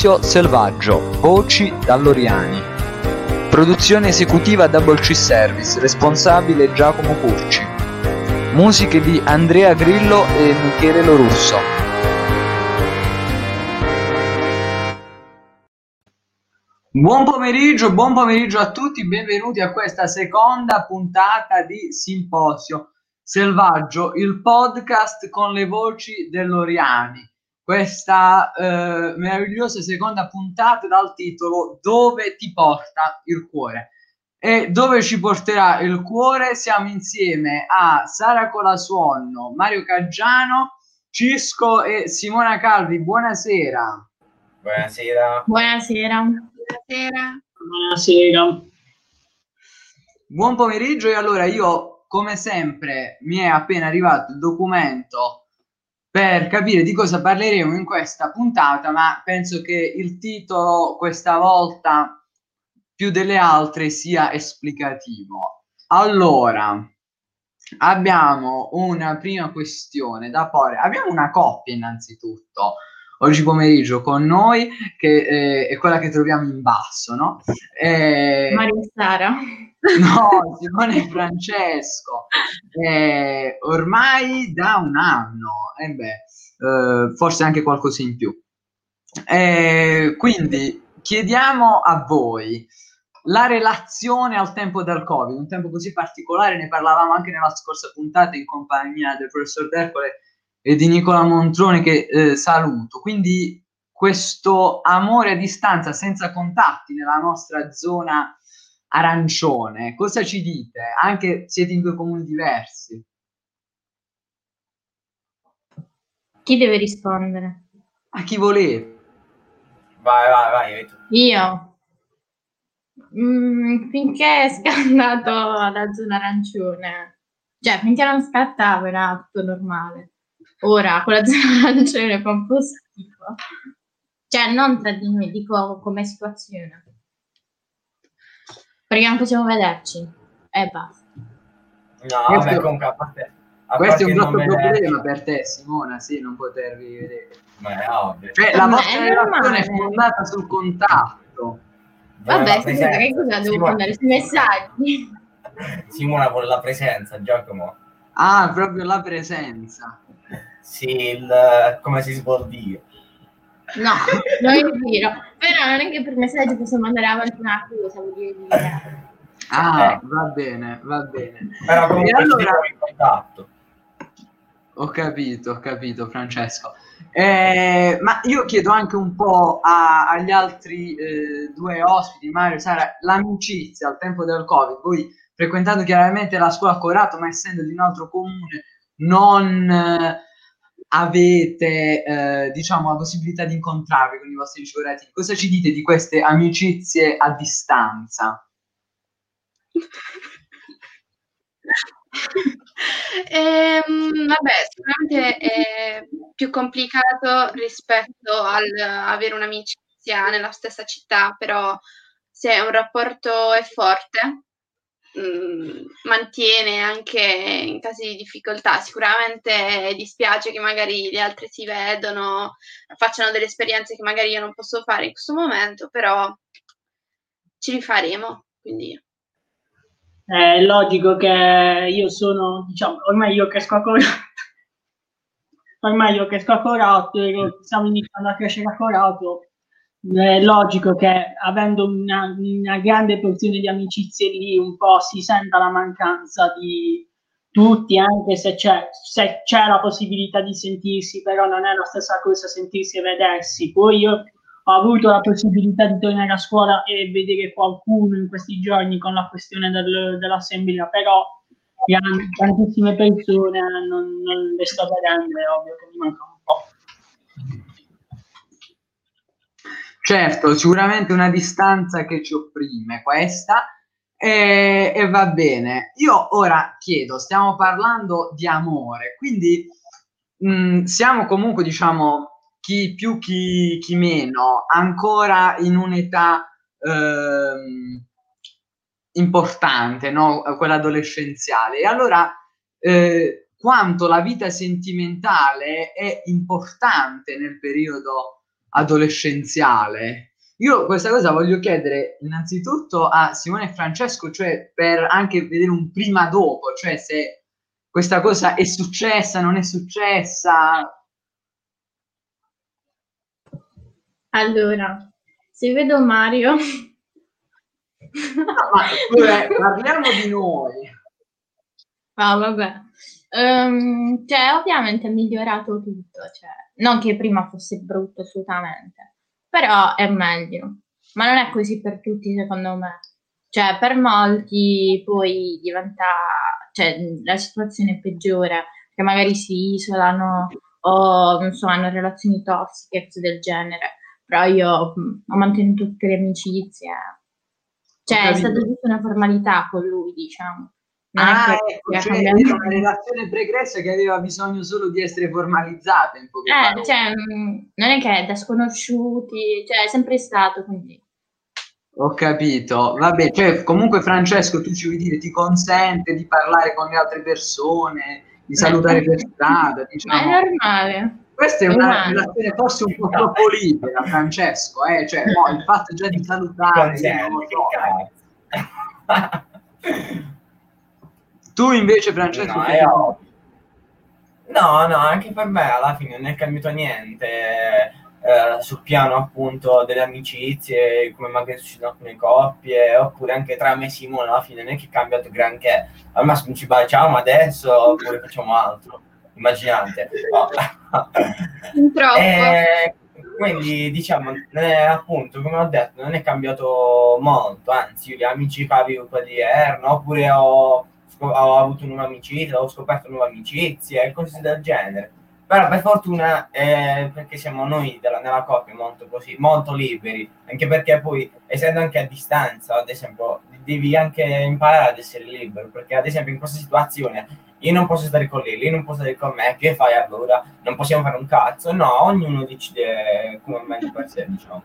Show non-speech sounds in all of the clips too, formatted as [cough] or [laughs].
Selvaggio, voci Dall'Oriani. Produzione esecutiva Double C Service, responsabile Giacomo Curci. Musiche di Andrea Grillo e Michele Lorusso. Buon pomeriggio, buon pomeriggio a tutti, benvenuti a questa seconda puntata di Simposio Selvaggio, il podcast con le voci dell'Oriani questa eh, meravigliosa seconda puntata dal titolo Dove ti porta il cuore? E dove ci porterà il cuore? Siamo insieme a Sara Colasuonno, Mario Caggiano, Cisco e Simona Calvi. Buonasera. Buonasera. Buonasera. Buonasera. Buonasera. Buon pomeriggio e allora io come sempre mi è appena arrivato il documento per capire di cosa parleremo in questa puntata, ma penso che il titolo questa volta più delle altre sia esplicativo. Allora, abbiamo una prima questione da porre. Abbiamo una coppia innanzitutto oggi pomeriggio con noi che eh, è quella che troviamo in basso, no? Eh, Maria Sara. No, [laughs] Simone Francesco. Eh, ormai da un anno, eh beh, eh, forse anche qualcosa in più. Eh, quindi chiediamo a voi la relazione al tempo del Covid, un tempo così particolare, ne parlavamo anche nella scorsa puntata in compagnia del professor Dercole e di Nicola Montrone che eh, saluto. Quindi questo amore a distanza senza contatti nella nostra zona arancione, cosa ci dite? Anche siete in due comuni diversi. Chi deve rispondere? A chi volete. Vai, vai, vai. Io. Mm, finché è scandato la zona arancione, cioè finché non scattava era tutto normale. Ora con la zona arancione fa un po' schifo. Cioè, non tra di noi, dico come situazione. Perché non possiamo vederci. E basta. No, questo, vabbè, comunque a parte... A questo è un grosso problema per te, Simona, sì, non potervi vedere. Ma è ovvio. Cioè, la vostra relazione è fondata sul contatto. Vabbè, scusa, che cosa devo mandare sui messaggi? [laughs] Simona vuole la presenza, Giacomo. Ah, proprio la presenza. Sì, il, come si può dire. No, non è vero. Però non è che per messaggio possiamo andare avanti una cosa, voglio dire. Ah, eh. va bene, va bene. Però comunque allora... in contatto. Ho capito, ho capito, Francesco. Eh, ma io chiedo anche un po' a, agli altri eh, due ospiti, Mario e Sara, l'amicizia al tempo del Covid. Voi frequentando chiaramente la scuola a Corato, ma essendo di un altro comune, non eh, avete eh, diciamo la possibilità di incontrarvi con i vostri cioccolatini, cosa ci dite di queste amicizie a distanza? [laughs] ehm, vabbè, sicuramente è più complicato rispetto al avere un'amicizia nella stessa città, però se un rapporto è forte, Mhmm, mantiene anche in casi di difficoltà. Sicuramente dispiace che magari gli altri si vedono, facciano delle esperienze che magari io non posso fare in questo momento, però ci rifaremo. Quindi. È logico che io sono, diciamo, ormai io cresco a Corato, [laughs] ormai io cresco a Corato, stiamo iniziando a crescere a Corato, è logico che avendo una, una, grande porzione di amicizie lì un po' si senta la mancanza di tutti, anche se c'è, se c'è la possibilità di sentirsi, però non è la stessa cosa sentirsi e vedersi. Poi io ho avuto la possibilità di tornare a scuola e vedere qualcuno in questi giorni con la questione del, dell'assemblea, però tantissime persone non, non le sto vedendo, è ovvio che mi manca un po'. Certo, sicuramente una distanza che ci opprime questa e, e, va bene. Io ora chiedo, stiamo parlando di amore, quindi mh, mm, siamo comunque, diciamo, chi più, chi, chi meno, ancora in un'età eh, importante, no? quella adolescenziale. E allora eh, quanto la vita sentimentale è importante nel periodo adolescenziale. Io questa cosa voglio chiedere innanzitutto a Simone e Francesco, cioè per anche vedere un prima dopo, cioè se questa cosa è successa, non è successa. Allora, se vedo Mario... Ma pure, parliamo di noi. Ah, vabbè. Um, cioè, ovviamente è migliorato tutto, cioè, non che prima fosse brutto assolutamente, però è meglio. Ma non è così per tutti, secondo me. Cioè, per molti poi diventa, cioè, la situazione peggiore, che magari si isolano o, non so, hanno relazioni tossiche, cose del genere. Però io mh, ho mantenuto tutte le amicizie. Cioè, è stata tutta una formalità con lui, diciamo. Ah, ecco, cioè era una relazione pregressa che aveva bisogno solo di essere formalizzata in poche Eh, cioè, mh, non è che è da sconosciuti, cioè è sempre stato, quindi... Ho capito. Vabbè, cioè, comunque Francesco, tu ci vuoi dire, ti consente di parlare con le altre persone, di salutare per strada, Ma è diciamo. normale. Questa è una relazione forse un po' troppo libera, Francesco, eh? Cioè, no, il fatto già di salutare, non lo so. Tu invece, Francesco, No, che-. No, no, anche per me alla fine non è cambiato niente eh, sul piano appunto delle amicizie, come magari succede in alcune coppie, oppure anche tra me e Simone alla fine non è che è cambiato granché. Al massimo ci baciamo adesso oppure facciamo altro. Immaginate. No. Eh, quindi diciamo, eh, appunto, come ho detto, non è cambiato molto, anzi, gli amici che avevo quelli erano, oppure ho, ho avuto nuove amicizie, ho scoperto nuove amicizie e cose del genere. Però per fortuna, eh, perché siamo noi della, nella coppia molto così, molto liberi, anche perché poi, essendo anche a distanza, ad esempio, devi anche imparare ad essere libero, perché ad esempio in questa situazione io non posso stare con lei, lei non può stare con me, che fai allora? Non possiamo fare un cazzo? No, ognuno decide come meglio per sé, diciamo.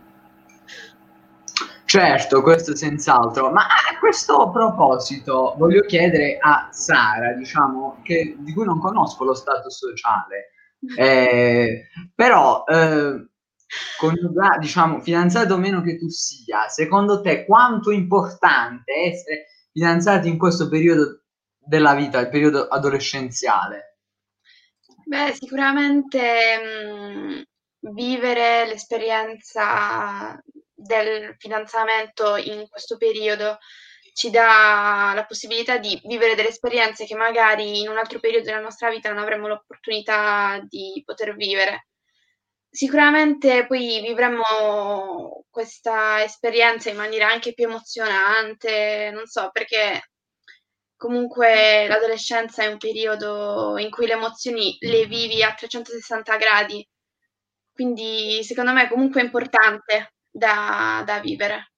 Certo, questo senz'altro. Ma a questo proposito voglio chiedere a Sara, diciamo, che, di cui non conosco lo stato sociale, [laughs] eh, però eh, coniuga- diciamo, fidanzato o meno che tu sia, secondo te quanto è importante essere fidanzati in questo periodo della vita, il periodo adolescenziale? Beh, sicuramente mh, vivere l'esperienza del fidanzamento in questo periodo ci dà la possibilità di vivere delle esperienze che magari in un altro periodo della nostra vita non avremmo l'opportunità di poter vivere. Sicuramente poi vivremo questa esperienza in maniera anche più emozionante, non so, perché comunque l'adolescenza è un periodo in cui le emozioni le vivi a 360 gradi, quindi secondo me comunque è importante da, da vivere.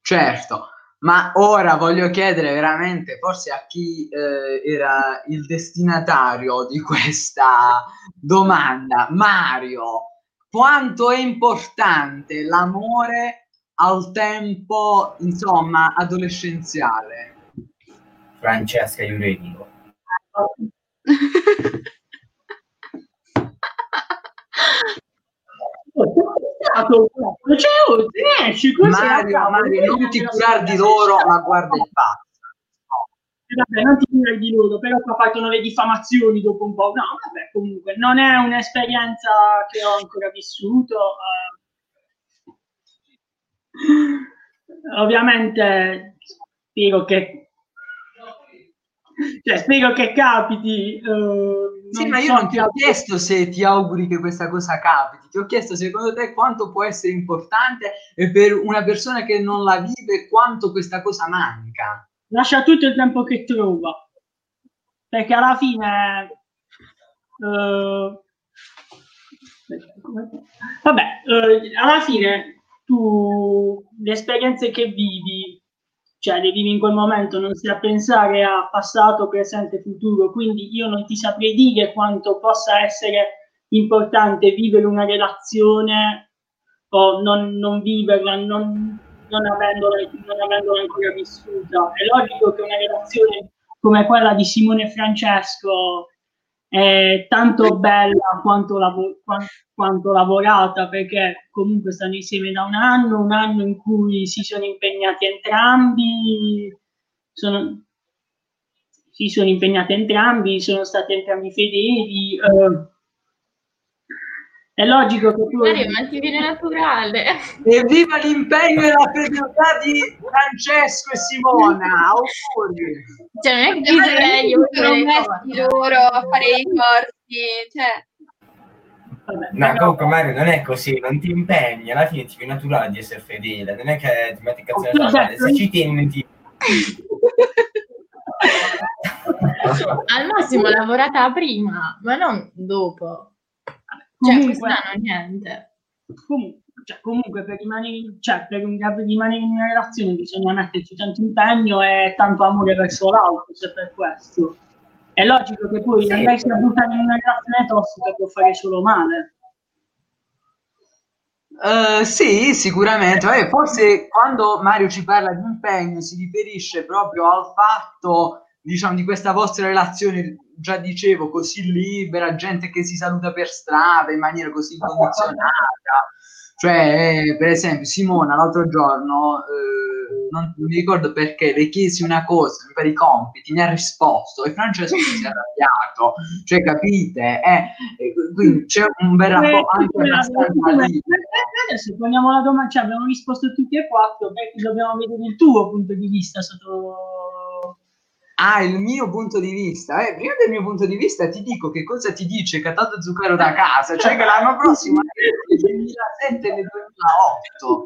Certo, ma ora voglio chiedere veramente, forse a chi eh, era il destinatario di questa domanda, Mario, quanto è importante l'amore al tempo, insomma, adolescenziale? Francesca [laughs] Iuretico. Cioè, te esci così Mario, Mario, non ti che curare di loro, ma guarda il fatto. Vabbè, non ti curare di loro, però poi partono le diffamazioni dopo un po'. No, vabbè, comunque, non è un'esperienza che ho ancora vissuto. eh. Ovviamente spero che cioè, spero che capiti. eh, Sì, ma io non ti ho chiesto se ti auguri che questa cosa capiti, ti ho chiesto secondo te quanto può essere importante e per una persona che non la vive quanto questa cosa manca. lascia tutto il tempo che trova. Perché alla fine eh, vabbè eh, alla fine tu le esperienze che vivi cioè le vivi in quel momento non stai a pensare a passato presente futuro quindi io non ti saprei dire quanto possa essere importante vivere una relazione o non, non viverla non, non avendola, non avendola ancora vissuta. È logico che una relazione come quella di Simone Francesco è tanto bella quanto, lav- quanto, lavorata perché comunque stanno insieme da un anno, un anno in cui si sono impegnati entrambi, sono, si sono impegnati entrambi, sono stati entrambi fedeli. Eh, è logico che tu... Mario, ma ti viene naturale. Evviva l'impegno e la fedeltà di Francesco e Simona! Auguri! Cioè, non è che direi io sono messi loro a fare i corsi, cioè... No, comunque Mario non è così, non ti impegni, alla fine ti viene naturale di essere fedele, non è che ti metti cazzo nella pelle, se ci tieni ti... Al massimo lavorata prima, ma non dopo. Cioè, Comunque- quest'anno niente. comunque, cioè, comunque per rimanere, cioè, per rimanere in una relazione bisogna metterci tanto impegno e tanto amore verso l'altro, se per questo. È logico che poi Sì. andarsi a buttare in una relazione tossica può fare solo male. Eh, sì, sicuramente. Eh, forse quando Mario ci parla di impegno si riferisce proprio al fatto, diciamo, di questa vostra relazione, già dicevo, così libera, gente che si saluta per strada in maniera così incondizionata. Cioè, eh, per esempio, Simona l'altro giorno, eh, non, non mi ricordo perché, le chiesi una cosa per i compiti, mi ha risposto e Francesco si è arrabbiato. Cioè, capite? Eh, eh, quindi c'è un bel rapporto anche abbastanza libero. Adesso poniamo la domanda, cioè abbiamo risposto tutti e quattro, perché dobbiamo vedere il tuo punto di vista sotto... Ah, il mio punto di vista. Eh, prima del mio punto di vista ti dico che cosa ti dice Catato Zucchero da casa, cioè che l'anno prossimo è nel 2007 e nel 2008.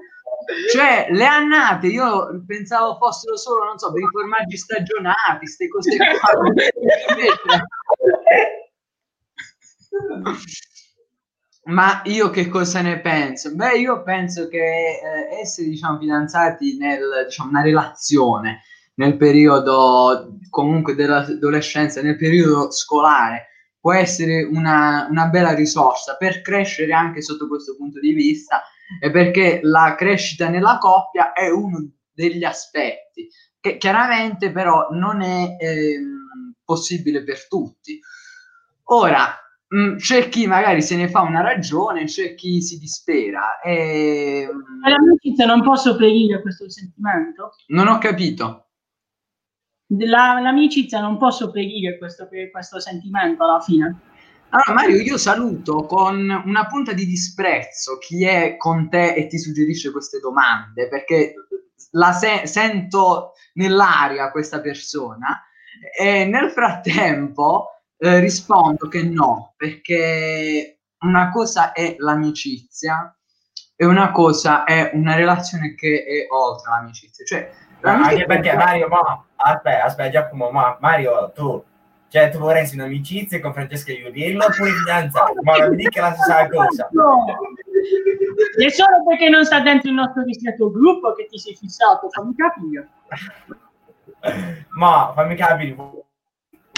Cioè, le annate io pensavo fossero solo, non so, per i formaggi stagionati, queste cose qua. Ma io che cosa ne penso? Beh, io penso che eh, essere, diciamo, fidanzati nel, diciamo, una relazione nel periodo comunque dell'adolescenza, nel periodo scolare, può essere una, una bella risorsa per crescere anche sotto questo punto di vista e perché la crescita nella coppia è uno degli aspetti che chiaramente però non è ehm, possibile per tutti. Ora, mh, c'è chi magari se ne fa una ragione, c'è chi si dispera. E, mh, L'amicizia non può sopperire questo sentimento? non ho capito. La- l'amicizia non può sopperire questo, questo sentimento alla fine? Allora, Mario, io saluto con una punta di disprezzo chi è con te e ti suggerisce queste domande, perché la se- sento nell'aria questa persona e nel frattempo eh, rispondo che no, perché una cosa è l'amicizia e una cosa è una relazione che è oltre l'amicizia. Cioè, Anche l'amicizia- perché Mario, ma aspetta, aspetta Giacomo, ma Mario, tu, cioè tu vorresti un'amicizia con Francesca Iudillo oppure fidanzato? Ma non mi dica la stessa cosa. No. È solo perché non sta dentro il nostro ristretto gruppo che ti sei fissato, fammi capire. Ma fammi capire,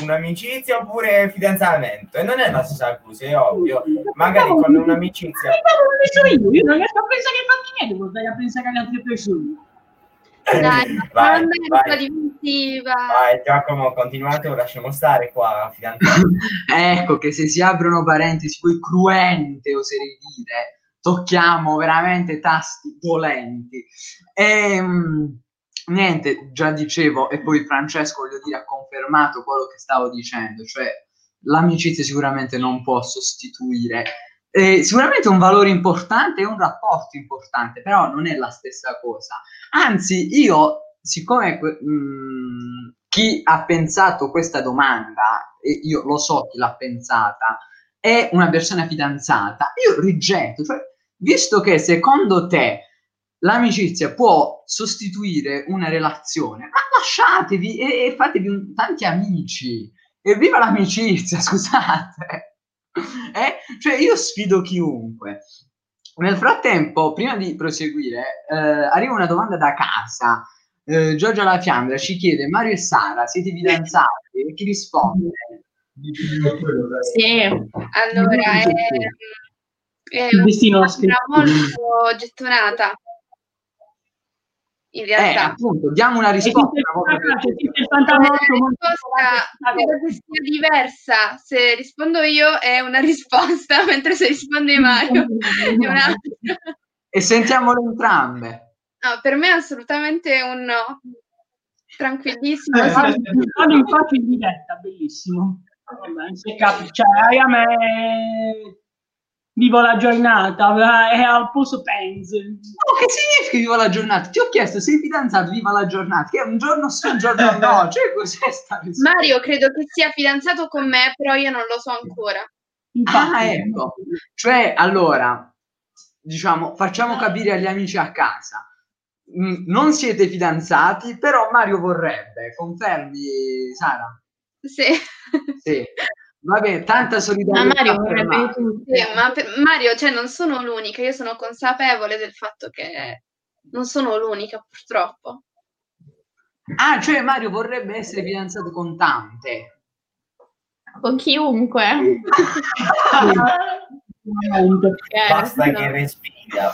un'amicizia oppure fidanzamento? E non è la stessa cosa, è ovvio. Magari con un'amicizia... Ma non so io, io non riesco a pensare ai fatti miei, devo stare a pensare alle altre persone. Dai, vai, non vai. Vai Giacomo, continuate o lasciamo stare qua, [laughs] ecco che se si aprono parentesi poi cruente oserei dire tocchiamo veramente tasti dolenti. E niente già dicevo e poi Francesco voglio dire ha confermato quello che stavo dicendo cioè l'amicizia sicuramente non può sostituire eh, sicuramente un valore importante e un rapporto importante però non è la stessa cosa anzi io siccome mh, chi ha pensato questa domanda, e io lo so chi l'ha pensata, è una persona fidanzata, io rigetto, cioè, visto che secondo te l'amicizia può sostituire una relazione, ma lasciatevi e, e fatevi un- tanti amici, e viva l'amicizia, [laughs] scusate. Eh? Cioè, io sfido chiunque. Nel frattempo, prima di proseguire, eh, arriva una domanda da casa. Eh, Giorgia La Fiandra ci chiede: Mario e Sara, siete fidanzati? E chi risponde? Sì, Allora, è, è destino una molto gettonata. In Eh, realtà. appunto, diamo una risposta. tutte- una molto risposta che sia diversa. Se rispondo io è una [laughs] risposta, mentre se risponde Mario [laughs] è un'altra. E sentiamole entrambe. No, per me è assolutamente un no. Tranquillissimo. Eh, sì. Guarda, Vado infatti in diretta, bellissimo. Vabbè, se capi, cioè, a me vivo la giornata, è al posto penso. Oh, che significa viva la giornata? Ti ho chiesto, sei fidanzato, viva la giornata, che è un giorno sì, un giorno no, [laughs] cioè cos'è sta risposta? Mario credo che sia fidanzato con me, però io non lo so ancora. Infatti, Ah, ecco. Cioè, allora, diciamo, facciamo capire agli amici a casa. Mm, Non siete fidanzati, però Mario vorrebbe, confermi, Sara? Sì. Sì. [laughs] Vabbè, tanta Ma solidarietà Mario per Mario. Sì, ma per- Mario, cioè, non sono l'unica, io sono consapevole del fatto che non sono l'unica, purtroppo. Ah, cioè Mario vorrebbe essere fidanzato con tante. Con chiunque. Eh, [laughs] Basta no. che respira.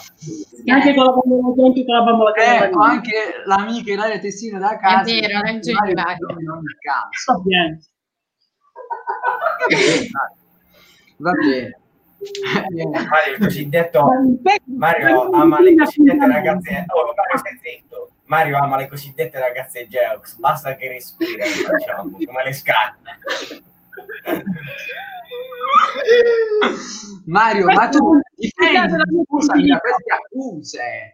Anche con la bambola, anche con la bambola che Ecco, anche l'amica Ilaria Tessina da casa. vero, ragione, Mario Ilaria. in ogni caso. sta bene. [laughs] Va bene. Mario, il cosiddetto Per- Mario ama le cosiddette ragazze. Oh, Mario, stai zitto. Mario ama le cosiddette ragazze Geox. Basta che respira, diciamo, come le scatte. Mario, ma tu difendi, scusami, da queste accuse.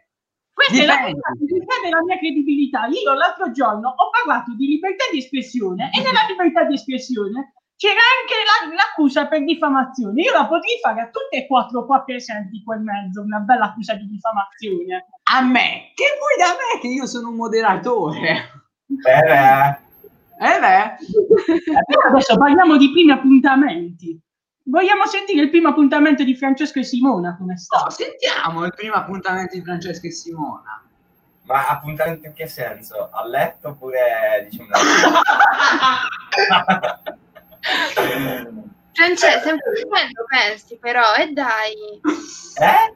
Questa è la, Difendi. questa è la mia credibilità. Io l'altro giorno ho parlato di libertà di espressione e nella libertà di espressione c'era anche la- l'accusa per diffamazione. Io la potrei fare a tutte e quattro qua presenti quel mezzo, una bella accusa di diffamazione. A me? Che vuoi da me che io sono un moderatore? Beh, Eh beh, Però adesso parliamo di primi appuntamenti. Vogliamo sentire il primo appuntamento di Francesco e Simona come sta? no, sentiamo il primo appuntamento di Francesca e Simona. ma appuntamento in che senso? A letto oppure diciamo [laughs] [laughs] Francesco, sempre a quello pensi, però, e dai, Eh?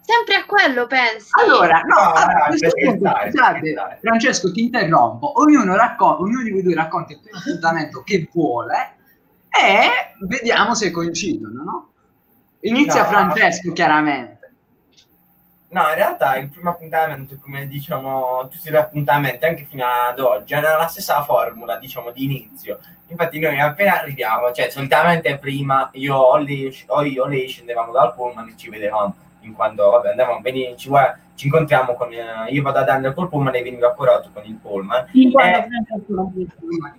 sempre a quello pensi. Allora, no, No, allora, no, a questo punto, scusate. Francesco, ti interrompo. Ognuno, racco- ognuno di voi due racconta il primo appuntamento che vuole e vediamo se coincidono, no? Inizia No. Francesco, chiaramente. No, in realtà il primo appuntamento, come diciamo tutti gli appuntamenti, anche fino ad oggi, hanno la stessa formula, diciamo, di inizio. Infatti noi appena arriviamo, cioè solitamente prima io o, lei, o io o lei scendevamo dal pullman e ci vedevamo, in quanto, vabbè, andavamo, veni, ci, ci incontriamo con, eh, io vado ad andare col pullman e venivo accorato con il pullman. Sì. Francesco,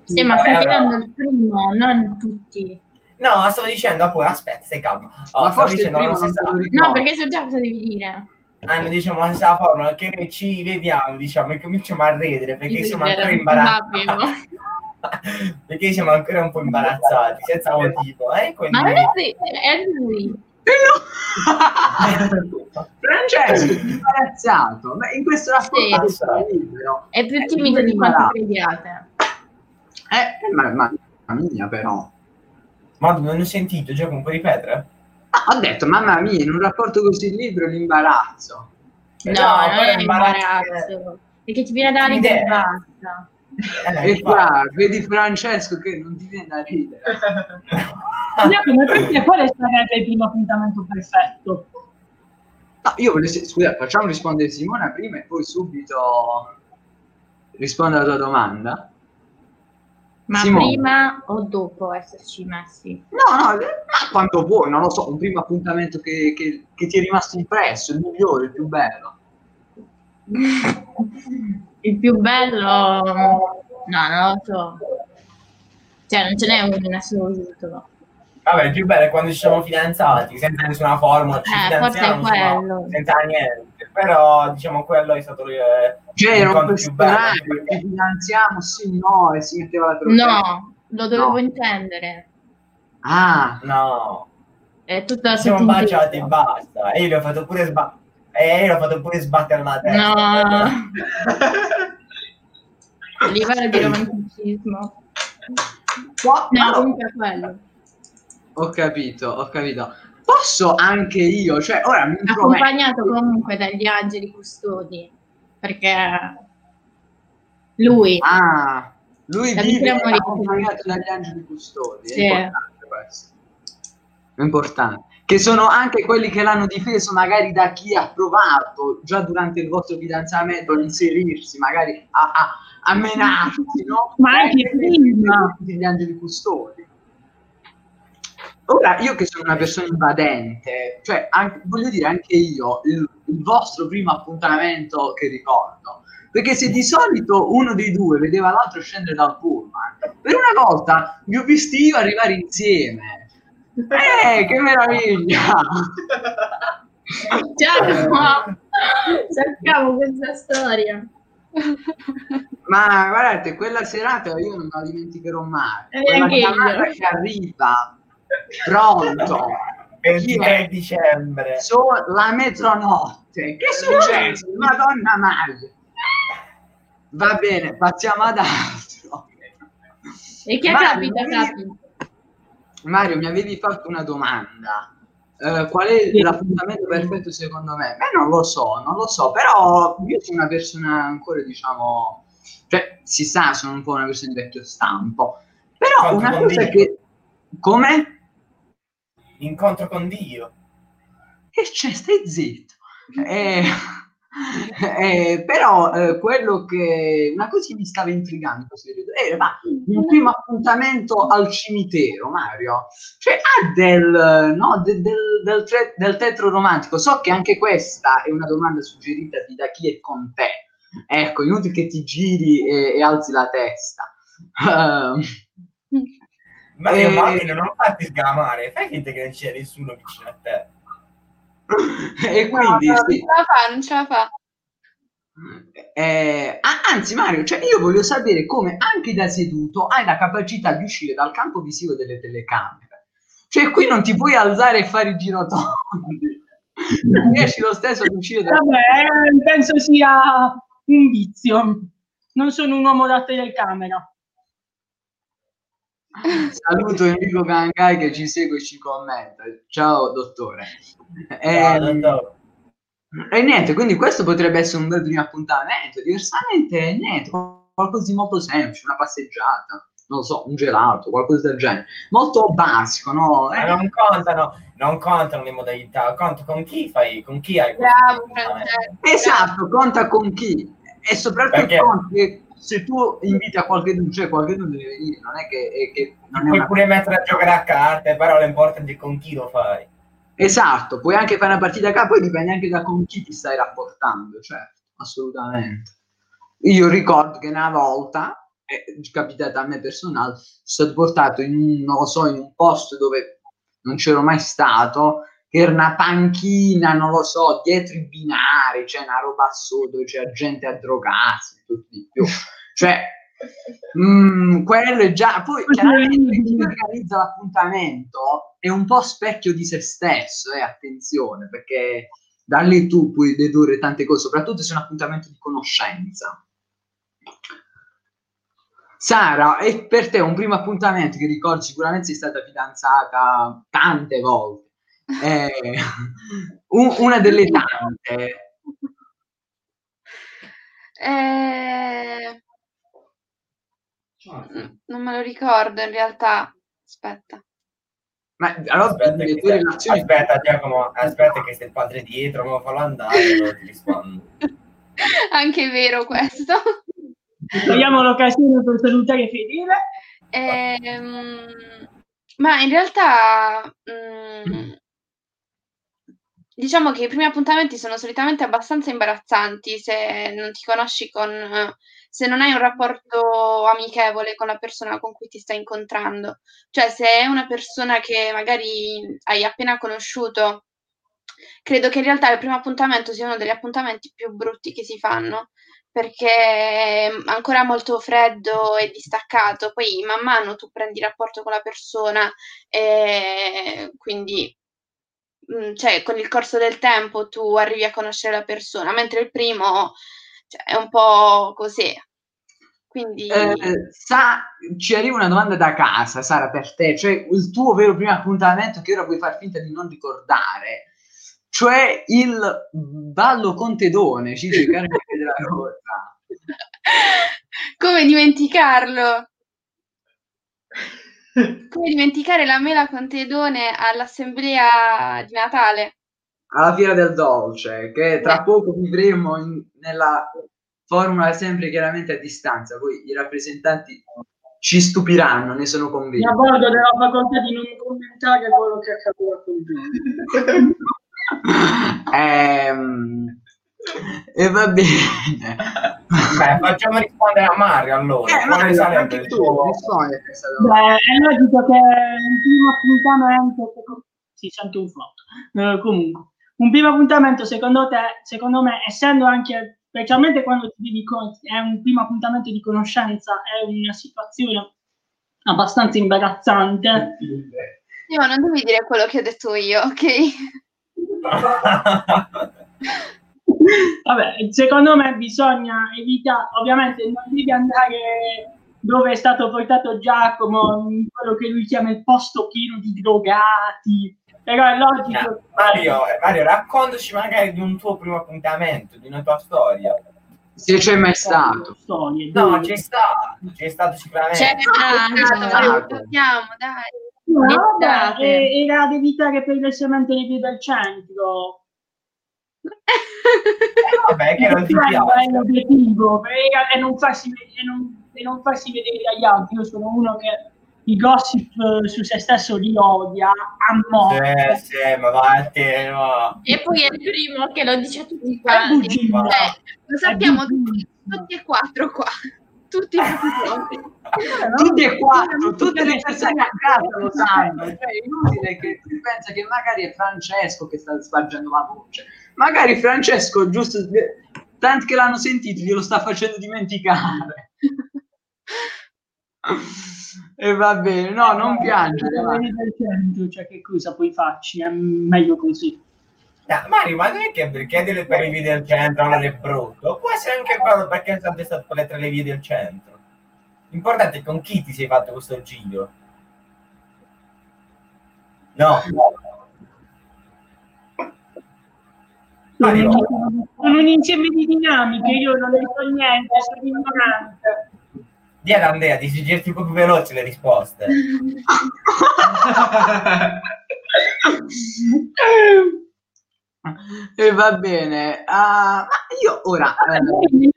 Sì, ma stai vedendo il primo, non tutti. No, stavo dicendo appunto, aspetta, stai calmo. Oh, Ma stavo forse dicendo primo non ricordo. No, perché so già cosa devi dire. hanno diciamo la stessa formula che noi ci vediamo diciamo e cominciamo a ridere perché Io siamo ancora imbarazzati [laughs] [laughs] [laughs] perché siamo ancora un po' imbarazzati senza motivo eh, quindi... Ma non è vero, è lui. [laughs] Francesco, ti sei imbarazzato. Ma in questo rapporto Sì. È più Eh, timido di di quanto crediate. Eh, ma, ma mamma mia, però. ma non ho sentito Giacomo puoi ripetere? Ah, ho detto, mamma mia, in un rapporto così libero l'imbarazzo. No, No, non è imbarazzo- imbarazzo. Perché ti viene da ridere e Idea. basta. Eh, E qua, vedi Francesco che non ti viene da ridere. Giacomo, per te quale sarebbe il primo appuntamento perfetto? No, io volevo, scusa, facciamo rispondere Simona prima e poi subito rispondo alla tua domanda. Ma Simone. prima o dopo esserci messi? No, no, ma quanto vuoi, non lo so, un primo appuntamento che, che- che ti è rimasto impresso, il migliore, il più bello. [laughs] Il più bello, no, non lo so. Cioè, non ce n'è uno in assoluto. vabbè il più bello è quando ci siamo fidanzati senza nessuna formula ci Eh, forse è fidanziamo quello. senza niente però diciamo quello è stato eh, Cioè, un l'incontro più bello personaggio, ci finanziamo, sì, no, e si metteva la. No, lo dovevo No. intendere. Ah, no È tutto ci siamo baciati e basta e io gli ho fatto pure sbattere e io l'ho fatto pure sbattere la testa No, [laughs] livello di romanticismo. No, no, comunque è quello. ho capito, ho capito. Posso anche io, cioè, ora mi prometto. Accompagnato comunque dagli angeli custodi. perché lui Ah, lui vive accompagnato dagli angeli custodi. Sì. È importante questo. È importante. Che sono anche quelli che l'hanno difeso magari da chi ha provato già durante il vostro fidanzamento a inserirsi, magari a, a, a menarsi, no? Ma anche prima. Gli angeli custodi. Ora, io che sono una persona invadente, cioè, anche- voglio dire, anche io, il, il vostro primo appuntamento che ricordo, perché se di solito uno dei due vedeva l'altro scendere dal pullman, per una volta vi ho visti io arrivare insieme. Eh, che meraviglia! Giacomo, sappiamo questa storia. Ma guardate, quella serata io non la dimenticherò mai. E Quella neanche io. chiamata che arriva, pronto, 23 dicembre. So, la metronotte. Che è successo? Madonna Maria. Va bene, passiamo ad altro. E che Mario, capita, capita. Mario, mi avevi fatto una domanda. Eh, qual è l'appuntamento perfetto secondo me? Beh, non lo so, non lo so, però io sono una persona ancora, diciamo, cioè, si sa, sono un po' una persona di vecchio stampo. Però Quanto una cosa Dio. che... Come? Incontro con Dio. E c'è, stai zitto. Eh, eh, però eh, quello che una cosa che mi stava intrigando era ma il primo appuntamento al cimitero, Mario, cioè ha del, no, de- del, del, tre- del tetro romantico. So che anche questa è una domanda suggerita da chi è con te. Ecco, inutile che ti giri e, e alzi la testa. [laughs] Ehm, Ma io Eh. Martin, non farti sgamare, fai finta che non c'è nessuno vicino a te. [laughs] e quindi no, sì. non ce la fa, non ce la fa. Eh, anzi, Mario, cioè io voglio sapere come anche da seduto hai la capacità di uscire dal campo visivo delle telecamere. Cioè, qui non ti puoi alzare e fare i girotondi. [laughs] Non riesci lo stesso ad uscire dal Vabbè, eh, penso sia un vizio. Non sono un uomo da telecamera. Saluto Enrico Gangai che ci segue e ci commenta. Ciao, dottore. Eh, No, no, no. E niente, quindi questo potrebbe essere un bel primo appuntamento. Diversamente, niente, qualcosa di molto semplice, una passeggiata, non lo so, un gelato, qualcosa del genere. Molto basico, no? Ma Eh, non contano, non contano le modalità, conta con chi fai, con chi hai Bravo. Esatto, conta con chi. E soprattutto Perché? conta che se tu inviti a qualcuno, cioè qualcuno deve venire, non è che, è che non Puoi pure mettere a giocare a carte, però l'importante è con chi lo fai. Esatto, puoi anche fare una partita a capo, poi dipende anche da con chi ti stai rapportando, certo, assolutamente. Io ricordo che una volta, è capitata a me personale, sono stato portato in un, non lo so, in un posto dove non c'ero mai stato, era una panchina, non lo so, dietro i binari, c'è una roba assurda, dove c'era gente a drogarsi, e tutto di più. Cioè, mm, quello è già... Poi chiaramente chi organizza l'appuntamento è un po' specchio di se stesso, eh, attenzione, perché da lì tu puoi dedurre tante cose, soprattutto se è un appuntamento di conoscenza. Sara, è per te un primo appuntamento che ricordi sicuramente sei stata fidanzata tante volte. Eh, un- una delle tante. [laughs] Eh, non me lo ricordo in realtà. Aspetta. Ma allora Aspetta, le che tue relazioni aspetta Giacomo, aspetta che sei il padre dietro, ma fallo andare, ti rispondo. [laughs] Anche è vero questo. Togliamo l'occasione per salutare Fedele. Ehm, ma in realtà, mm, diciamo che i primi appuntamenti sono solitamente abbastanza imbarazzanti se non ti conosci con, se non hai un rapporto amichevole con la persona con cui ti stai incontrando. Cioè, se è una persona che magari hai appena conosciuto, credo che in realtà il primo appuntamento sia uno degli appuntamenti più brutti che si fanno perché è ancora molto freddo e distaccato, poi man mano tu prendi rapporto con la persona e quindi cioè, con il corso del tempo tu arrivi a conoscere la persona, mentre il primo cioè, è un po' così. Quindi Eh, sa, ci arriva una domanda da casa, Sara, per te, cioè il tuo vero primo appuntamento che ora puoi far finta di non ricordare. cioè il ballo contedone, ci della [laughs] Rosa. Come dimenticarlo? Come dimenticare la mela con tedone all'assemblea di Natale? Alla Fiera del Dolce, che tra poco vivremo in- nella formula sempre chiaramente a distanza, poi i rappresentanti ci stupiranno, ne sono Mi convinto. avvalgo della facoltà di non commentare quello che accadrà con te. Ehm, e va bene. Beh, facciamo rispondere a Mario allora. Eh, Mario, sarebbe anche tu. Beh, è logico che un primo appuntamento... Si sente un flotto. Eh, comunque, un primo appuntamento secondo te, secondo me, essendo anche, specialmente quando ti devi con- è un primo appuntamento di conoscenza, è una situazione abbastanza imbarazzante. Io non devi dire quello che ho detto io, ok? [laughs] [laughs] Vabbè, secondo me bisogna evitare, ovviamente non devi andare dove è stato portato Giacomo, in quello che lui chiama il posto pieno di drogati, però è logico. Mario, eh, Mario, raccontaci magari di un tuo primo appuntamento, di una tua storia. Se c'è mai stato. Storie, No, dove- c'è stato, c'è stato sicuramente. C'è stato. lo sappiamo, dai. No, vabbè, e- era ad evitare per le semente nei piedi del centro. Eh, vabbè, che non ti Quello è piace. l'obiettivo, e, non farsi, e non, e non farsi vedere dagli altri. Io sono uno che i gossip eh, su se stesso li odia a morte. Sì, sì, ma vai a te, ma... E poi è il primo che lo dice a tutti È quanti. bugia. Eh, lo sappiamo È tutti, e quattro qua. Tutti e [laughs] quattro. Tutti e quattro, tutte le persone a casa lo sanno. Cioè, è inutile che si pensa che magari è Francesco che sta spargendo la voce. Magari Francesco, giusto, tanto che l'hanno sentito, glielo sta facendo dimenticare. E va bene, no, non piangere. cioè che cosa poi facci? È meglio così. No, Mario, ma non è che perché delle per le vie del centro allora è brutto? Può essere anche bello perché è stato per le tre le vie del centro. L'importante è con chi ti sei fatto questo giro. No. Mario, Sono un insieme di dinamiche, io non ne so niente, sono ignorante. di ad Andrea, di girti un po' più veloci le risposte. [laughs] E va bene. Ma io ora...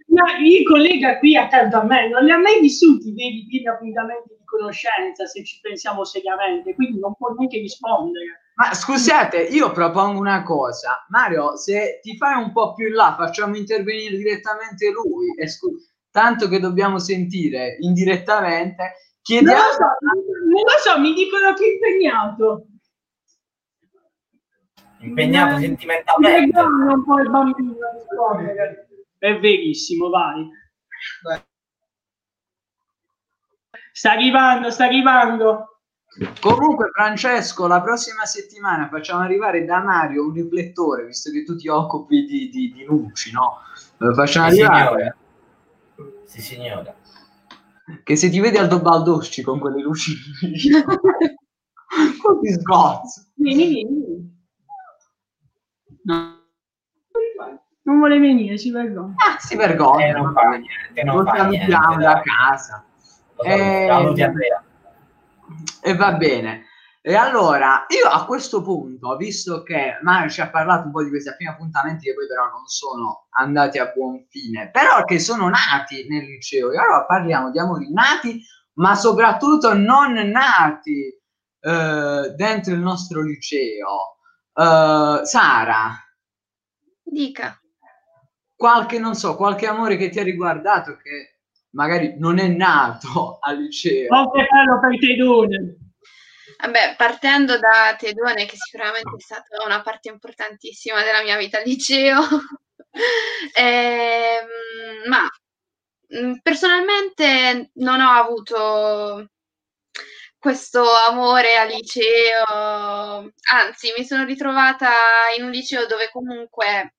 Ma il collega qui accanto a me non li ha mai vissuti veri primi appuntamenti di conoscenza, se ci pensiamo seriamente, quindi non può neanche rispondere. Ma scusate, io propongo una cosa. Mario, se ti fai un po' più in là, facciamo intervenire direttamente lui. E scu- tanto che dobbiamo sentire indirettamente, Non chiediamo... lo so, non lo so, mi dicono che è impegnato. Impegnato Eh, sentimentalmente. un po' il bambino. È verissimo, vai. Sta arrivando, sta arrivando. Comunque, Francesco, la prossima settimana facciamo arrivare da Mario un riflettore, visto che tu ti occupi di, di- di luci, no? Eh, Facciamo Sì, arrivare signore. Sì, signora. che se ti vedi Aldo Baldosci con quelle luci, [laughs] così sgozzo. Vieni, vieni. No. Non vuole venire, si vergogna. Ah, si vergogna. Eh, non fa niente, non fa niente, salutiamo da casa. Lo Eh, saluti, Andrea. E va bene. E allora, io a questo punto, visto che Mario ci ha parlato un po' di questi primi appuntamenti che poi però non sono andati a buon fine, però che sono nati nel liceo, e allora parliamo di amori nati, ma soprattutto non nati eh, dentro il nostro liceo. Eh, Sara, Dica. qualche, non so, qualche amore che ti ha riguardato che magari non è nato [laughs] al liceo. Oltre quello per Tedone. Vabbè, partendo da Tedone, che sicuramente è stata una parte importantissima della mia vita al liceo, [laughs] ehm, ma mh, personalmente non ho avuto questo amore al liceo, anzi mi sono ritrovata in un liceo dove comunque,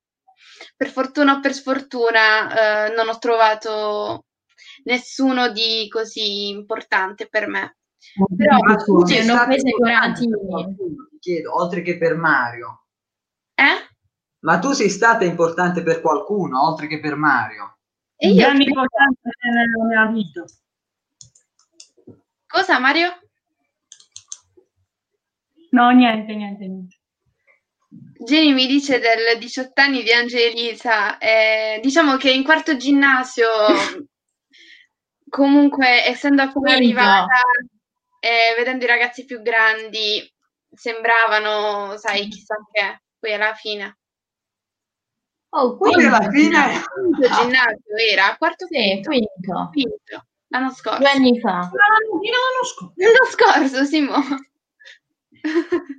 per fortuna o per sfortuna, eh, non ho trovato nessuno di così importante per me. Però- Ma tu Sì, sei hanno stato preso i importante coratini. per qualcuno, ti chiedo, oltre che per Mario. Eh? Ma tu sei stata importante per qualcuno, oltre che per Mario. E Un io grande importante nella mia vita. cosa Mario? No, niente, niente, niente. Jenny mi dice del 18 anni di Angelisa, eh, diciamo che in quarto ginnasio, comunque essendo appena arrivata e vedendo i ragazzi più grandi, sembravano, sai, chissà che, poi alla fine. Oh, Poi quinto. alla fine... Quinto ginnasio era, quarto Sì, quinto, quinto. quinto, l'anno scorso. Due anni fa. No, io non lo scorso. L'anno scorso, Simo.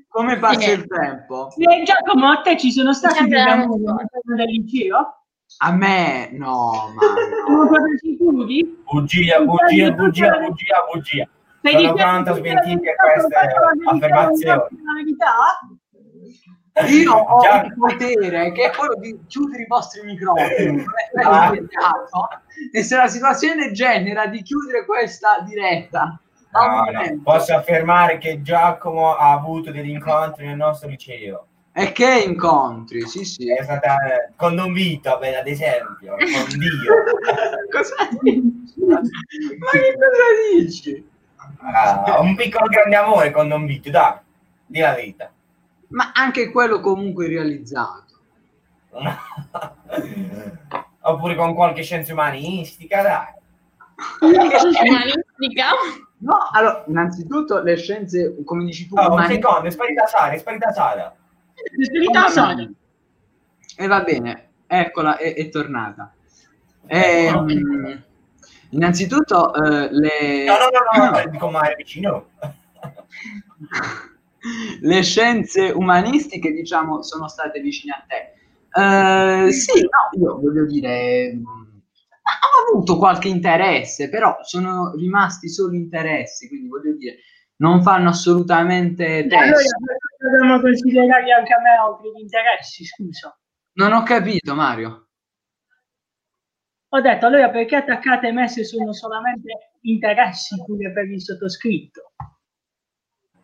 Come passa Sì. il tempo? Eh, Giacomo, a te ci sono stati l'anno scorso. all'interno del liceo? A me no, ma sicuri? Bugia, bugia, bugia, bugia, bugia. Sei Sono pronto a smentire queste fatto la verità, affermazioni. io ho Già- il potere che è quello di chiudere i vostri microfoni Ah. e se la situazione genera di chiudere questa diretta No, al no, momento, Posso affermare che Giacomo ha avuto degli incontri nel nostro liceo. E che incontri sì sì È stata eh, con Don Vito, beh, ad esempio, [laughs] con Dio. cosa dici? ma che cosa dici? Ah, un piccolo grande amore con Don Vito, dai, di la verità. ma anche quello comunque realizzato Oppure con qualche scienza umanistica, dai. Umanistica. no allora innanzitutto le scienze come dici tu Oh, un umane- secondo, è sparita Sara, è sparita Sara. E va bene, eccola, è, è tornata. Ehm, innanzitutto, eh, le, No, no, no, no, dico mare vicino. [laughs] le scienze umanistiche, diciamo, sono state vicine a te. Eh, sì, no, io voglio dire, mh, ho avuto qualche interesse, però sono rimasti solo interessi, quindi voglio dire, non fanno assolutamente Allora, testo. dobbiamo considerare anche a me altri interessi, scusa. Non ho capito, Mario. Ho detto, allora perché attaccate me se sono solamente interessi pure per il sottoscritto?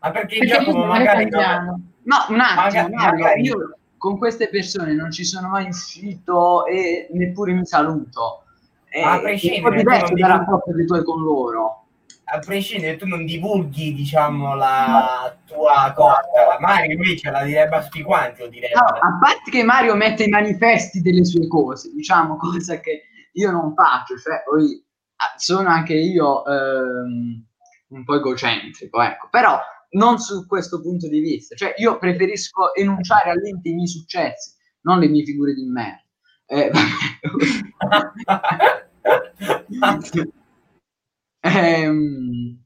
Ma perché Perché Giacomo magari non... No, un attimo, Maga- Mario, magari- io con queste persone non ci sono mai uscito e neppure mi saluto. È, A è prescindere, un po' diverso dal rapporto che tu hai con loro. A prescindere tu non divulghi diciamo la tua cosa Mario invece la direbbe a tutti quanti lo direbbe No, a parte che Mario mette i manifesti delle sue cose, diciamo, [laughs] cosa che io non faccio, cioè poi ah, sono anche io ehm, un po' egocentrico, ecco, però non su questo punto di vista, cioè io preferisco enunciare all'ente i miei successi, non le mie figure di merda. Eh, [laughs] [laughs] Ehm,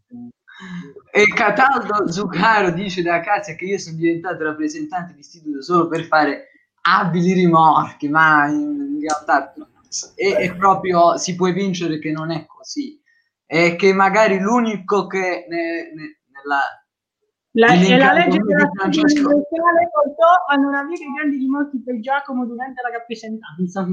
e Cataldo Zuccaro dice da casa che io sono diventato rappresentante di istituto solo per fare abili rimorchi, ma in realtà è, è proprio si può vincere che non è così. E che magari l'unico che ne- ne- nella, La, e la legge della Francesco. universale portò a non avere grandi dimorti per Giacomo durante la rappresentanza.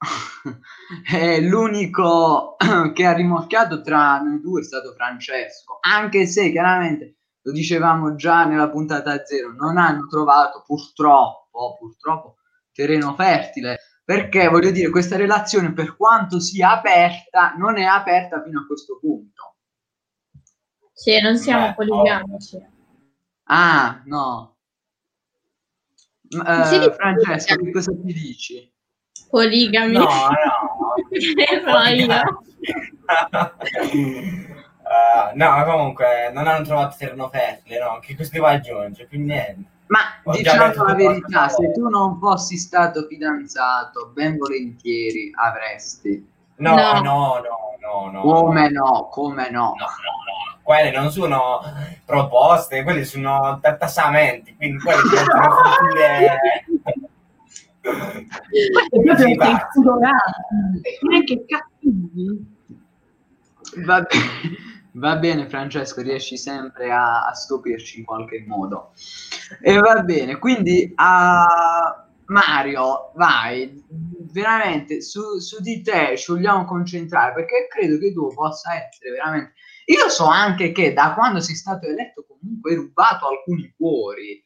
[laughs] è l'unico [clears throat] che ha rimorchiato tra noi due è stato Francesco, anche se chiaramente lo dicevamo già nella puntata zero, non hanno trovato purtroppo, purtroppo terreno fertile, perché voglio dire, questa relazione per quanto sia aperta, non è aperta fino a questo punto. Sì, non siamo Beh, poligamici. Ah, no. Eh, Francesco, che cosa ti dici? Poligami. no no. Uh, no comunque non hanno trovato terreno fertile no che questo devo aggiungere quindi niente Ma Ho diciamo la verità, se tu non fossi stato fidanzato, ben volentieri avresti. no No. no no no no Come no, come no. no, no, no. Quelle non sono proposte, quelli sono tartassamenti, quindi quelli sono [laughs] future... Sì, va. neanche cattivi. Va, be- [laughs] va bene Francesco, riesci sempre a, a stupirci in qualche modo. E va bene, quindi a Mario, vai, veramente su, su di te ci vogliamo concentrare perché credo che tu possa essere veramente... Io so anche che da quando sei stato eletto comunque hai rubato alcuni cuori.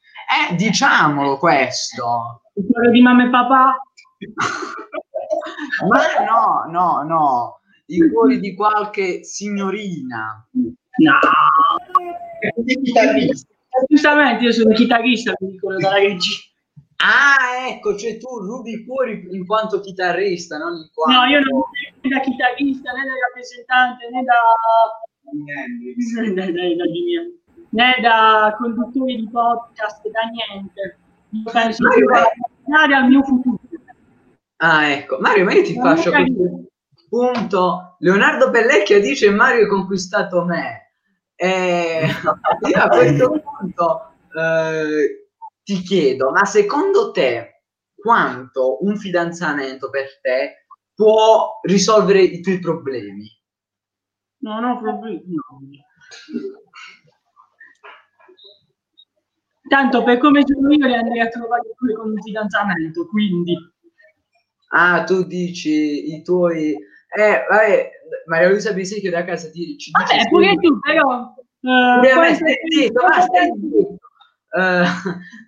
Eh, diciamolo questo. Il cuore di mamma e papà? [laughs] Ma no, no, no, i cuori di qualche signorina. No. Giustamente io sono chitarrista, mi dicono dalla regia. Ah, ecco, cioè tu rubi i cuori in quanto chitarrista, non in quanto... No, io non né da chitarrista, né da rappresentante, né da... [laughs] né da, da Hendrix, né da conduttore di podcast, da niente. Penso Ma che io- guardare al mio futuro. Ah, ecco. Mario, ma io ti faccio questo punto. Leonardo Pellecchia dice Mario hai conquistato me. E [laughs] io a questo punto eh, ti chiedo, ma secondo te quanto un fidanzamento per te può risolvere i tuoi problemi? No, no, problemi. no. Tanto per come sono io le andrei a trovare pure con un fidanzamento, quindi... Ah, tu dici i tuoi... Eh, vabbè, Maria Luisa Bisecchio da casa ti, ci dice... Vabbè, pure tu, però... eh, Pure a me poi stai zitto, ma stai zitto. Eh,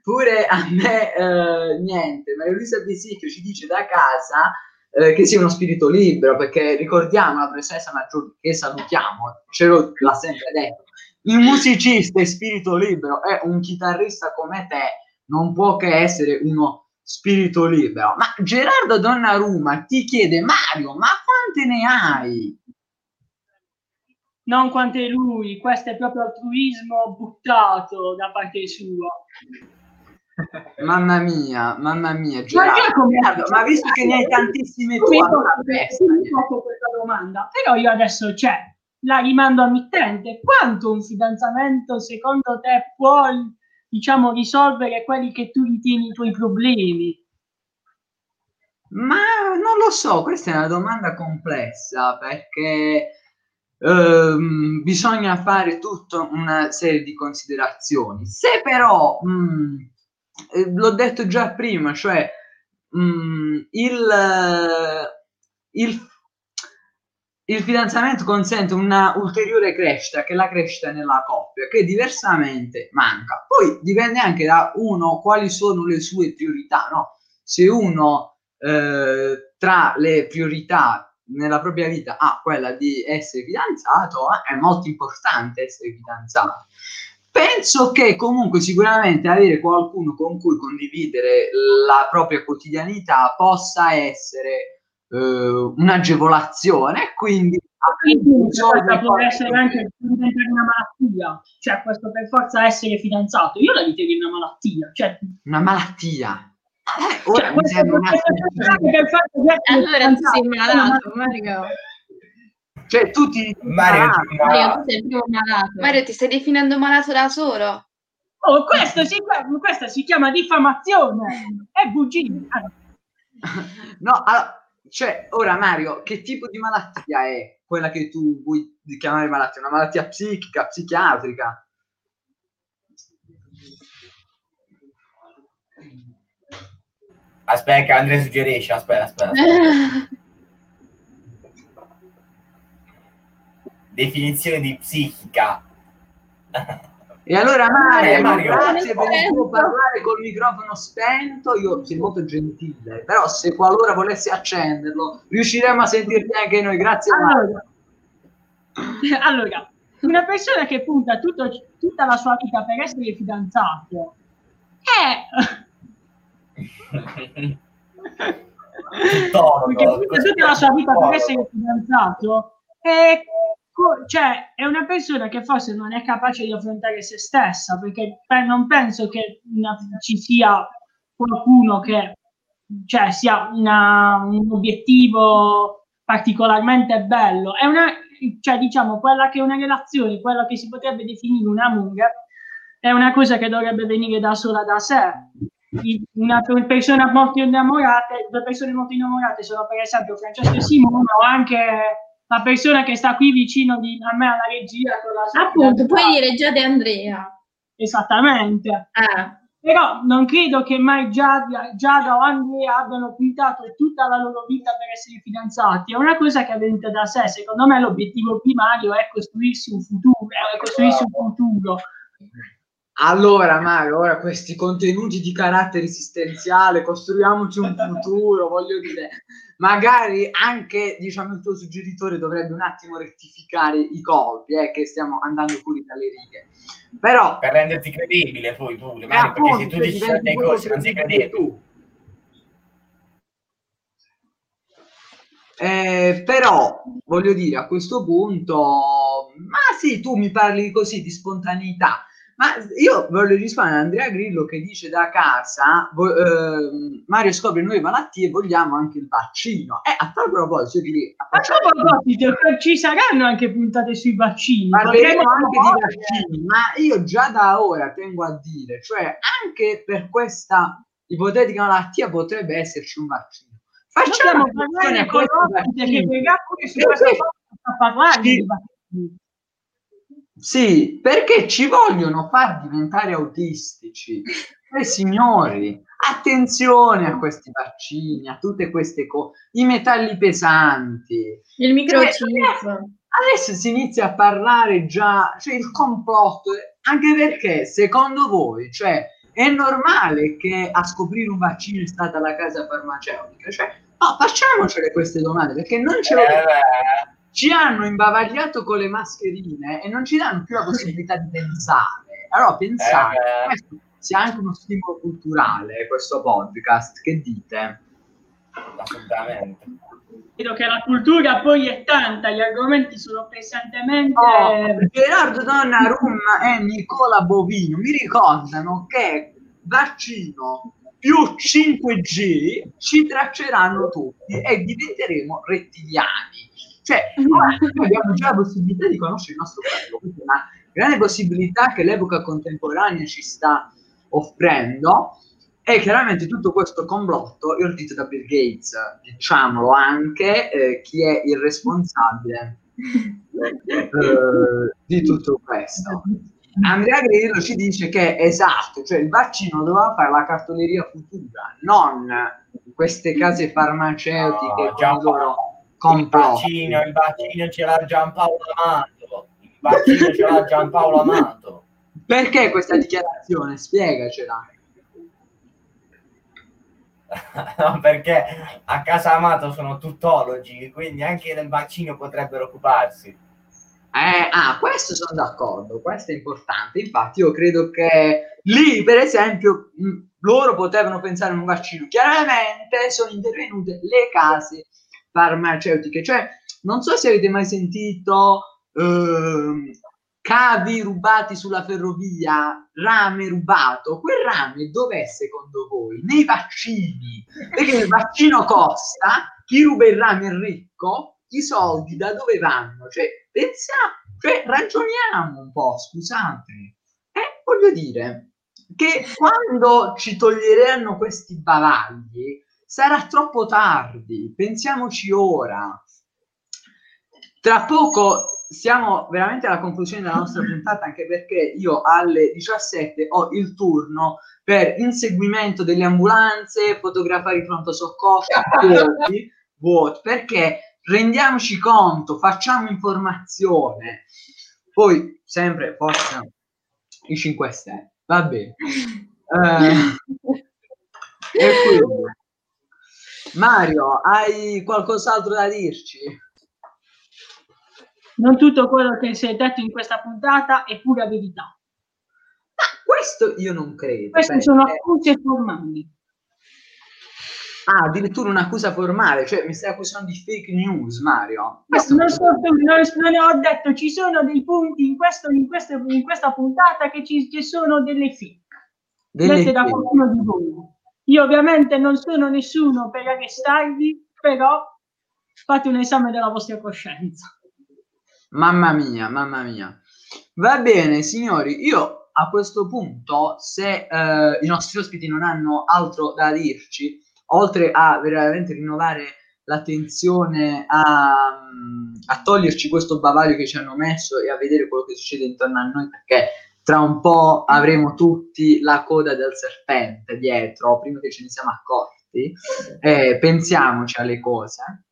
pure a me eh, niente, Maria Luisa Bisicchio ci dice da casa eh, che sia uno spirito libero, perché ricordiamo la professoressa Maggiore che salutiamo, ce lo- l'ha sempre detto, il musicista è spirito libero, è un chitarrista come te, non può che essere uno spirito libero. Ma Gerardo Donnarumma ti chiede, Mario, ma quante ne hai? non quante lui, questo è proprio altruismo buttato da parte sua. Mamma mia, mamma mia, Ma Gerardo, ma visto che ne hai tantissime tu, Mi posso questa domanda, però io adesso c'è, la rimando a mittente. Quanto un fidanzamento secondo te può, diciamo, risolvere quelli che tu ritieni i tuoi problemi? Ma non lo so, questa è una domanda complessa perché ehm, bisogna fare tutta una serie di considerazioni. Se però, mh, eh, l'ho detto già prima, cioè mh, il, eh, il, il fidanzamento consente una ulteriore crescita, che è la crescita nella coppia, che diversamente manca. Poi dipende anche da uno quali sono le sue priorità, no? Se uno eh, tra le priorità nella propria vita ha quella di essere fidanzato, eh, è molto importante essere fidanzato. Penso che comunque sicuramente avere qualcuno con cui condividere la propria quotidianità possa essere eh, un'agevolazione quindi Quindi risolvere questa può qualche essere anche diventare una malattia, cioè questo per forza essere fidanzato. Io la ritengo una malattia, cioè, una malattia. Eh, ora cioè, mi questo, sembra un questo attimo- per il fatto di essere Allora tu sei malato, Mario. cioè tutti Mario, Ah, Mario, tu sei proprio malato. Mario, ti stai definendo malato da solo? Oh, questo si, chiama, questa si chiama diffamazione, è bugia. [laughs] No, allora, cioè, ora Mario, che tipo di malattia è quella che tu vuoi chiamare malattia? Una malattia psichica, psichiatrica? Aspetta, che Andrea suggerisce. Aspetta, aspetta. aspetta. [laughs] Definizione di psichica. [laughs] E allora Mario, Eh, Mario. grazie per il tuo parlare col microfono spento, io sei molto gentile, però se qualora volessi accenderlo, riusciremo a sentirti anche noi, grazie Mario. Allora, [laughs] allora, una persona che punta tutto- tutta la sua vita per essere fidanzato è perché punta tutta la sua vita per essere fidanzato è, cioè, è una persona che forse non è capace di affrontare se stessa perché pe- non penso che una- ci sia qualcuno che cioè, sia una- un obiettivo particolarmente bello. È una cioè diciamo quella che è una relazione quella che si potrebbe definire un amore è una cosa che dovrebbe venire da sola da sé. Una per- persona molto innamorata, due persone molto innamorate sono per esempio Francesco e Simone o anche la persona che sta qui vicino di, a me alla regia con la sua Appunto, puoi fidanzata. dire già di Andrea. esattamente Eh. però non credo che mai Giada, Giada o Andrea abbiano puntato tutta la loro vita per essere fidanzati è una cosa che è venuta da sé secondo me l'obiettivo primario è costruirsi un futuro è costruirsi un futuro Allora, Mario, ora questi contenuti di carattere esistenziale, costruiamoci un futuro, voglio dire, magari anche, diciamo, il tuo suggeritore dovrebbe un attimo rettificare i colpi, eh, che stiamo andando fuori dalle righe. Però... Per renderti credibile poi pure, Mario, perché se tu dici certe cose non sei credibile. Tu. Eh, però voglio dire a questo punto, ma sì, tu mi parli così di spontaneità, ma io voglio rispondere a Andrea Grillo che dice da casa, vo- eh, Mario scopre nuove malattie, vogliamo anche il vaccino. E eh, a tal proposito, di, a proposito, ci saranno anche puntate sui vaccini. Parleremo anche di vaccini, ma io già da ora tengo a dire, cioè anche per questa ipotetica malattia potrebbe esserci un vaccino. Facciamo parlare con l'ospite che verrà pure su questa parlare di vaccini. Sì, perché ci vogliono far diventare autistici. E signori, attenzione a questi vaccini, a tutte queste cose, i metalli pesanti. Il microchip. Cioè, adesso si inizia a parlare già, cioè il complotto, anche perché secondo voi, cioè, è normale che a scoprire un vaccino è stata la casa farmaceutica? Cioè, no, facciamocele queste domande, perché non ce lo... Eh, ci hanno imbavagliato con le mascherine e non ci danno più la possibilità di pensare. Allora, pensare, eh, questo sia anche uno stimolo culturale, questo podcast, che dite? Assolutamente. Vedo che la cultura poi è tanta, gli argomenti sono pesantemente... Oh, Gerardo Donnarumma e Nicola Bovino mi ricordano che vaccino più 5G ci tracceranno tutti e diventeremo rettiliani cioè, [laughs] noi abbiamo già la possibilità di conoscere il nostro corpo, quindi è una grande possibilità che l'epoca contemporanea ci sta offrendo e chiaramente tutto questo complotto è ordito da Bill Gates, diciamolo anche, eh, chi è il responsabile eh, di tutto questo. Andrea Grillo ci dice che esatto, cioè il vaccino doveva fare la cartoleria futura, non queste case farmaceutiche no, con loro il bacino, il bacino ce l'ha Giampaolo Amato. Il bacino ce l'ha Giampaolo Amato. Perché questa dichiarazione? Spiegacela. [laughs] no, perché a casa Amato sono tuttologi, quindi anche del vaccino potrebbero occuparsi. Eh, ah, questo sono d'accordo, questo è importante. Infatti, io credo che lì, per esempio, mh, loro potevano pensare a un vaccino. Chiaramente sono intervenute le case farmaceutiche. Cioè, non so se avete mai sentito eh, cavi rubati sulla ferrovia, rame rubato. Quel rame dov'è secondo voi? Nei vaccini. Perché il vaccino costa, chi ruba il rame è ricco, i soldi da dove vanno? Cioè, pensiamo, cioè, ragioniamo un po', scusate. Eh, voglio dire che quando ci toglieranno questi bavagli, sarà troppo tardi, pensiamoci ora. Tra poco siamo veramente alla conclusione della nostra [laughs] puntata, anche perché io alle 17 ho il turno per inseguimento delle ambulanze, fotografare i pronto soccorso, [laughs] vuoti, vuoti, perché rendiamoci conto, facciamo informazione. Poi sempre forse i 5 Stelle, va bene. [laughs] Eh, e quindi Mario, hai qualcos'altro da dirci? Non tutto quello che si è detto in questa puntata è pura verità. Ma questo io non credo. Queste perché... sono accuse formali. Ah, addirittura un'accusa formale, cioè mi stai accusando di fake news, Mario. No, non, so, non, non, ho detto, ci sono dei punti in, questo, in, queste, in questa puntata che ci, ci sono delle fake. Delle fake. da qualcuno di voi. Io ovviamente non sono nessuno per arrestarvi, però fate un esame della vostra coscienza. Mamma mia, mamma mia. Va bene, signori, io a questo punto, se eh, i nostri ospiti non hanno altro da dirci, oltre a veramente rinnovare l'attenzione a, a toglierci questo bavaglio che ci hanno messo e a vedere quello che succede intorno a noi, perché tra un po' avremo tutti la coda del serpente dietro, prima che ce ne siamo accorti. Eh, pensiamoci alle cose.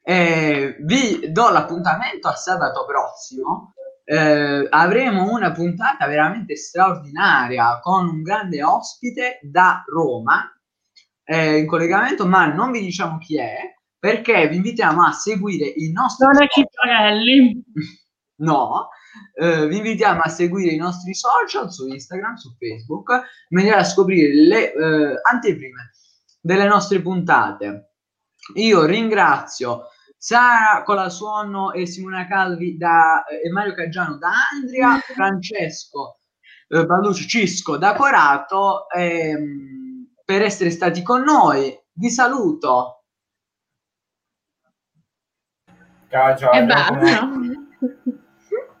Eh, vi do l'appuntamento a sabato prossimo eh, avremo una puntata veramente straordinaria con un grande ospite da Roma eh, in collegamento, ma non vi diciamo chi è perché vi invitiamo a seguire i nostri Non è social. Ciccarelli. [laughs] No, eh, vi invitiamo a seguire i nostri social su Instagram, su Facebook, in maniera da scoprire le eh, anteprime delle nostre puntate. Io ringrazio Sara Colasuono e Simona Calvi da, e Mario Caggiano da Andria, [laughs] Francesco eh, Balducci Cisco da Corato ehm, per essere stati con noi. Vi saluto. Ciao, ciao. E ciao. basta. [laughs]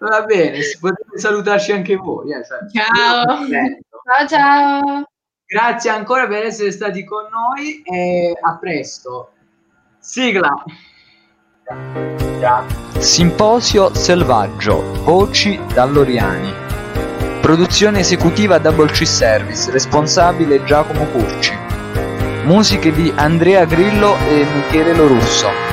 Va bene, si- potete salutarci anche voi. eh, Ciao. Ciao ciao. Grazie ancora per essere stati con noi e a presto. Sigla. Simposio Selvaggio, voci dall'Oriani. Produzione esecutiva Double C Service, responsabile Giacomo Curci. Musiche di Andrea Grillo e Michele Lorusso.